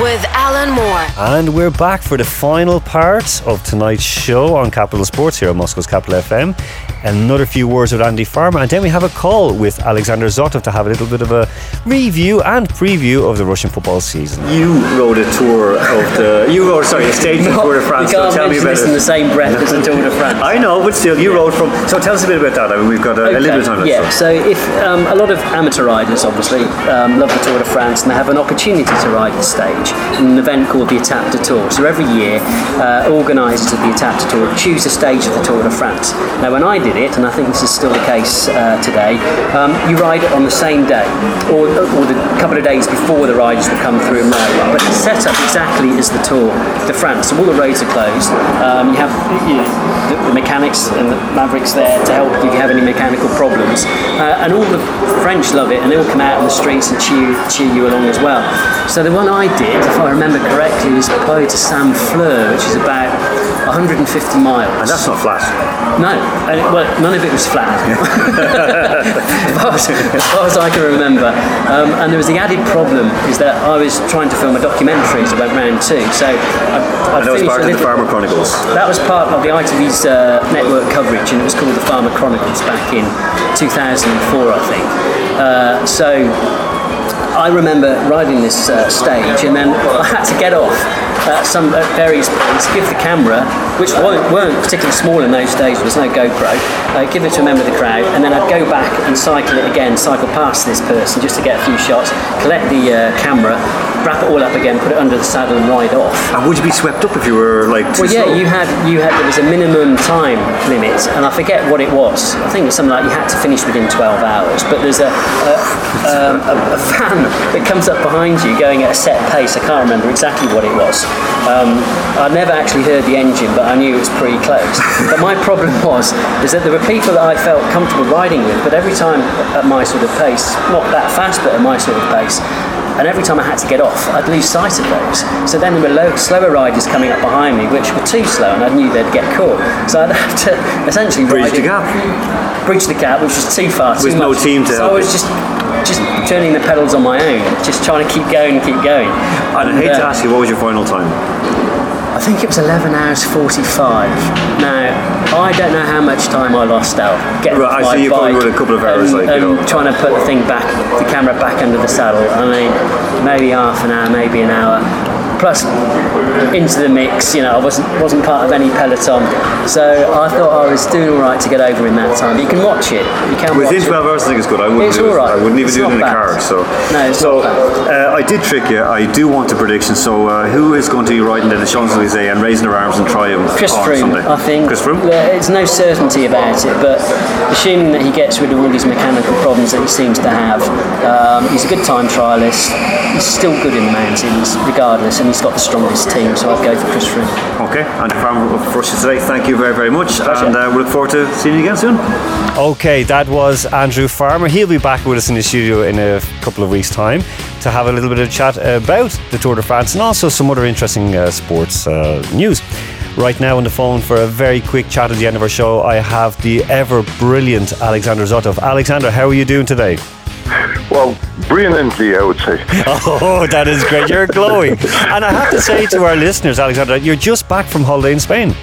with Alan Moore. And we're back for the final part of tonight's show on Capital Sports here on Moscow's Capital FM. Another few words with Andy Farmer, and then we have a call with Alexander Zotov to have a little bit of a review and preview of the Russian football season. You rode a tour of the. You rode, sorry, a stage of the Tour de France. You can't so tell me about this it. in the same breath as the Tour de France. I know, but still, you rode from. So tell us a bit about that. I mean, we've got a, a little bit of time left. Yeah, so if um, a lot of amateur riders obviously um, love the Tour de France and they have an opportunity to ride the stage in an event called the Etape du Tour. So every year, uh, organisers of the Etape du Tour choose a stage of the Tour de France. Now, when I did it, and I think this is still the case uh, today, um, you ride it on the same day or, or the couple of days before the riders will come through and ride. But it's set up exactly as the Tour de France. So all the roads are closed. Um, you have you know, the, the mechanics and the mavericks there to help if you have any mechanical problems. Uh, and all the French love it, and they all come out on the streets and cheer, cheer you along as well. So the one I did, if I remember correctly, was Poe to Saint Flour, which is about 150 miles. And that's not flat. No, and it, well, none of it was flat, as, far as, as far as I can remember. Um, and there was the added problem is that I was trying to film a documentary as I went round too. So I, that was part of the Farmer Chronicles. that was part of the ITV's uh, network coverage, and it was called the Farmer Chronicles back in 2004, I think. Uh, so I remember riding this uh, stage, and then I had to get off at some at various points, give the camera, which weren't, weren't particularly small in those days, there was no GoPro, uh, give it to a member of the crowd, and then I'd go back and cycle it again, cycle past this person just to get a few shots, collect the uh, camera, wrap it all up again, put it under the saddle, and ride off. And would you be swept up if you were like Well, yeah, slow? you had you had there was a minimum time limit, and I forget what it was. I think it was something like you had to finish within 12 hours. But there's a a, um, a, a van that comes up behind you going at a set pace. I can't remember exactly what it was. Um, I never actually heard the engine, but I knew it was pretty close. but my problem was is that there were people that I felt comfortable riding with, but every time at my sort of pace, not that fast, but at my sort of pace. And every time I had to get off, I'd lose sight of those. So then there were low, slower riders coming up behind me, which were too slow, and I knew they'd get caught. So I'd have to essentially Bridge the gap. bridge the gap, which was too far. Too With no much. team to so help I was just just turning the pedals on my own, just trying to keep going and keep going. And I hate to ask you, what was your final time? I think it was 11 hours 45. Now, I don't know how much time I lost out getting Right, my see you probably bike were a couple of hours, and, like, you and know. trying to put the thing back, the camera back under the saddle. I mean, maybe half an hour, maybe an hour. Plus, into the mix, you know, I wasn't wasn't part of any peloton, so I thought I was doing all right to get over in that time. But you can watch it. You can Within watch 12 it. hours, I think it's good. I wouldn't It's do it. I wouldn't even It's do it in the bad. car. So, No, it's so uh, I did trick you. I do want a prediction. So, uh, who is going to be riding down the Champs Elysees and raising their arms in triumph Chris on Froome, Sunday? I think. Chris Froome. There's no certainty about it, but assuming that he gets rid of all these mechanical problems that he seems to have, um, he's a good time trialist. He's still good in the mountains, regardless, and he's got the strongest team. So I'd go for Chris Froome. Okay, Andy Farmer for us today. Thank you very, very much, Pleasure. and uh, we look forward to seeing you again soon. Okay, that was Andrew Farmer. He'll be back with us in the studio in a couple of weeks' time to have a little bit of chat about the Tour de France and also some other interesting uh, sports uh, news. Right now on the phone for a very quick chat at the end of our show, I have the ever brilliant Alexander Zotov. Alexander, how are you doing today? Well, brilliantly, I would say. Oh, that is great. You're glowing. And I have to say to our listeners, Alexander, you're just back from holiday in Spain.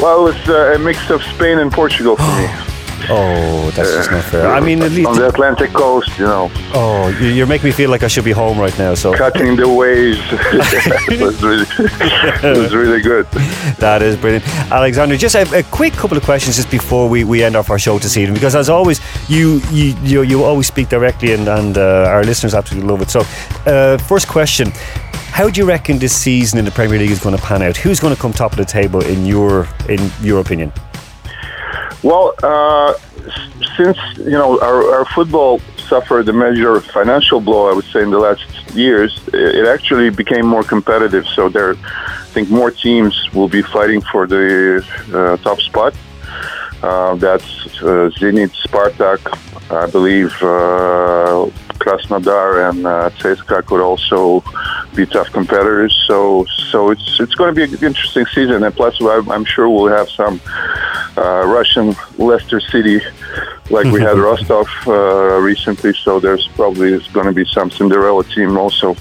Well, it's uh, a mix of Spain and Portugal for me. Oh, that's just not fair. I mean, at least, On the Atlantic coast, you know, oh, you- you're making me feel like I should be home right now. So cutting the waves. it, was really, it was really good. That is brilliant. Alexander, just a, a quick couple of questions just before we, we end off our show this evening, because as always, you you, you, you always speak directly and, and uh, our listeners absolutely love it. So, uh, first question How do you reckon this season in the Premier League is going to pan out? Who's going to come top of the table in your in your opinion? Well, uh, since you know our, our football suffered a major financial blow, I would say in the last years, it actually became more competitive. So there, I think more teams will be fighting for the uh, top spot. Uh, that's uh, Zenit, Spartak, I believe uh, Krasnodar and uh, CSKA could also be tough competitors. So, so it's it's going to be an interesting season, and plus, I'm, I'm sure we'll have some Russian Leicester City, like we had Rostov uh, recently. So there's probably going to be some Cinderella team also.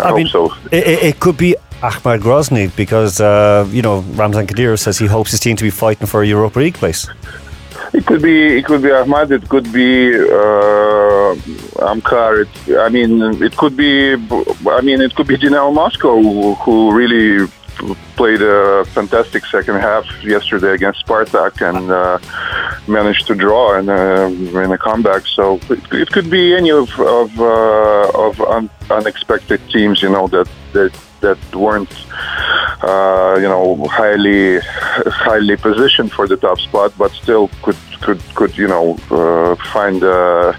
I, I mean, hope so. It, it could be Akhmat Grozny because uh, you know Ramzan Kadyrov says he hopes his team to be fighting for a Europa League place. It could be it could be Akhmat. It could be uh, Amkar. It, I mean, it could be. I mean, it could be Dinamo Moscow who, who really played a fantastic second half yesterday against Spartak and uh, managed to draw in a, in a comeback. So it, it could be any of of, uh, of un, unexpected teams, you know, that that that weren't uh, you know highly highly positioned for the top spot, but still could could could you know uh, find a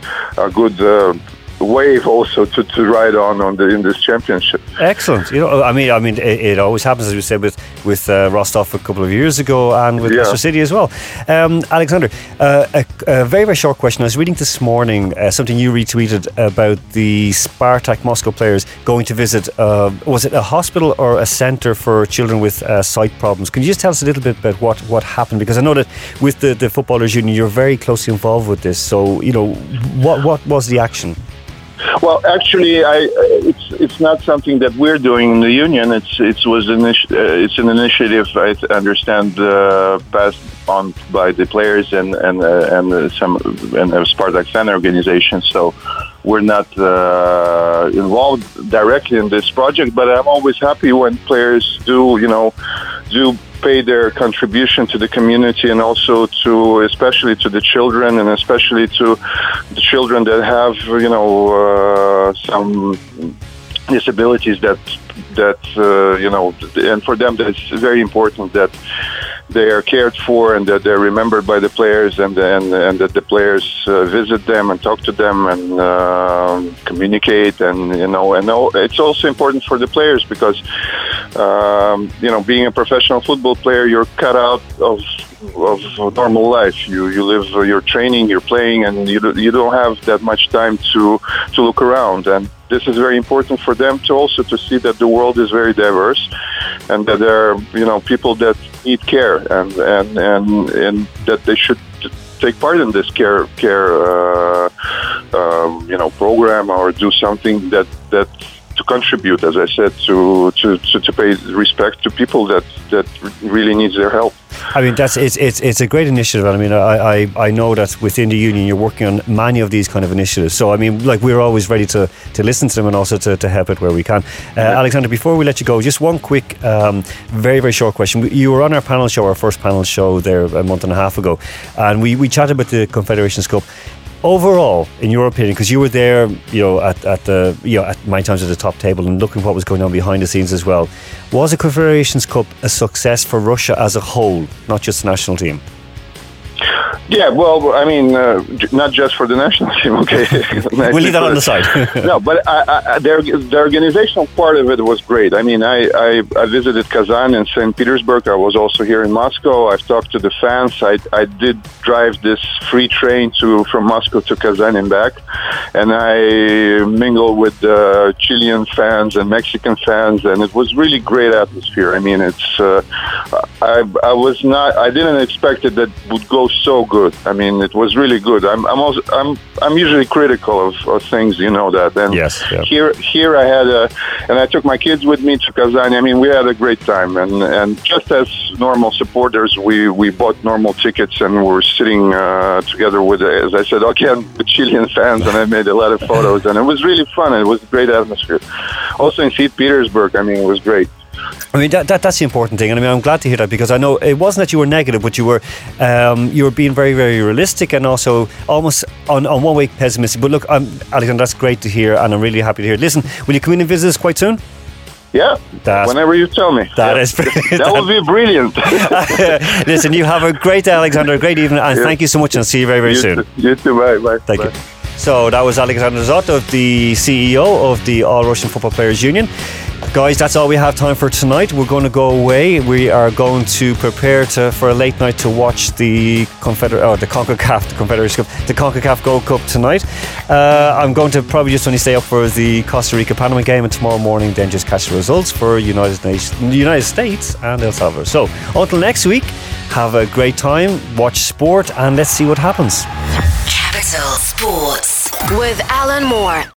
good uh, wave also to, to ride on on the in this championship. Excellent. You know, I mean, I mean, it, it always happens as we said with with uh, Rostov a couple of years ago and with yeah. Leicester City as well. Um, Alexander, uh, a, a, very very short question. I was reading this morning uh, something you retweeted about the Spartak Moscow players going to visit. Uh, was it a hospital or a centre for children with uh, sight problems? Can you just tell us a little bit about what what happened? Because I know that with the the footballers union, you're very closely involved with this. So you know, what what was the action? Well, actually, I, it's it's not something that we're doing in the union. It's it was initi- uh, it's an initiative I understand uh, passed on by the players and and uh, and uh, some and Spartak fan organization. So we're not uh, involved directly in this project, but I'm always happy when players do you know do pay their contribution to the community and also to especially to the children and especially to the children that have you know uh, some disabilities that that uh, you know and for them that's very important that they are cared for and that they're remembered by the players and and, and that the players uh, visit them and talk to them and uh, communicate and you know and it's also important for the players because um, you know being a professional football player you're cut out of of normal life. You you live you're training you're playing and you do, you don't have that much time to to look around. And this is very important for them to also to see that the world is very diverse and that there are you know people that need care and and and, and that they should take part in this care care uh, uh, you know program or do something that that to contribute, as I said, to, to, to, to pay respect to people that, that really needs their help. I mean, that's it's it's it's a great initiative. I mean, I, I, I know that within the union you're working on many of these kind of initiatives. So I mean, like we're always ready to, to listen to them and also to, to help it where we can. Uh, Alexander, before we let you go, just one quick, um, very very short question. You were on our panel show, our first panel show there a month and a half ago, and we, we chatted about the Confederations Cup overall, in your opinion, because you were there, you know, at, at the you know at my times at the top table and looking what was going on behind the scenes as well, was the Confederations Cup a success for Russia as a whole, not just the national team? Yeah, well, I mean, uh, not just for the national team, okay? we'll leave that on the side. no, but I, I, the, the organizational part of it was great. I mean, I, I, I, visited Kazan and St. Petersburg. I was also here in Moscow. I've talked to the fans. I, I did drive this free train to from Moscow to Kazan and back, and I mingled with uh, Chilean fans and Mexican fans, and it was really great atmosphere. I mean, it's uh, I, I was not, I didn't expect it that would go so good good. I mean, it was really good. I'm, I'm also, I'm, I'm usually critical of, of things, you know that. And yes, yeah. here, here I had a, and I took my kids with me to Kazan. I mean, we had a great time, and and just as normal supporters, we we bought normal tickets and we're sitting uh, together with, as I said, again with Chilean fans, and I made a lot of photos, and it was really fun. It was a great atmosphere. Also in St. Petersburg, I mean, it was great. I mean that, that, that's the important thing, and I mean I'm glad to hear that because I know it wasn't that you were negative, but you were um, you were being very very realistic and also almost on, on one way pessimistic. But look, I'm, Alexander, that's great to hear, and I'm really happy to hear. Listen, will you come in and visit us quite soon? Yeah, that's, whenever you tell me. That yeah. is that, that would be brilliant. Listen, you have a great day, Alexander, a great evening, and yeah. thank you so much, and I'll see you very very you soon. Too. You too, bye, bye. Thank bye. you. So that was Alexander Zotov, the CEO of the All Russian Football Players Union. Guys, that's all we have time for tonight. We're going to go away. We are going to prepare to for a late night to watch the Confeder- oh, the CONCACAF, the Confederation Cup, the CONCACAF Gold Cup tonight. Uh, I'm going to probably just only stay up for the Costa Rica Panama game, and tomorrow morning then just catch the results for United Nations, United States and El Salvador. So until next week, have a great time. Watch sport, and let's see what happens. Capital Sports with Alan Moore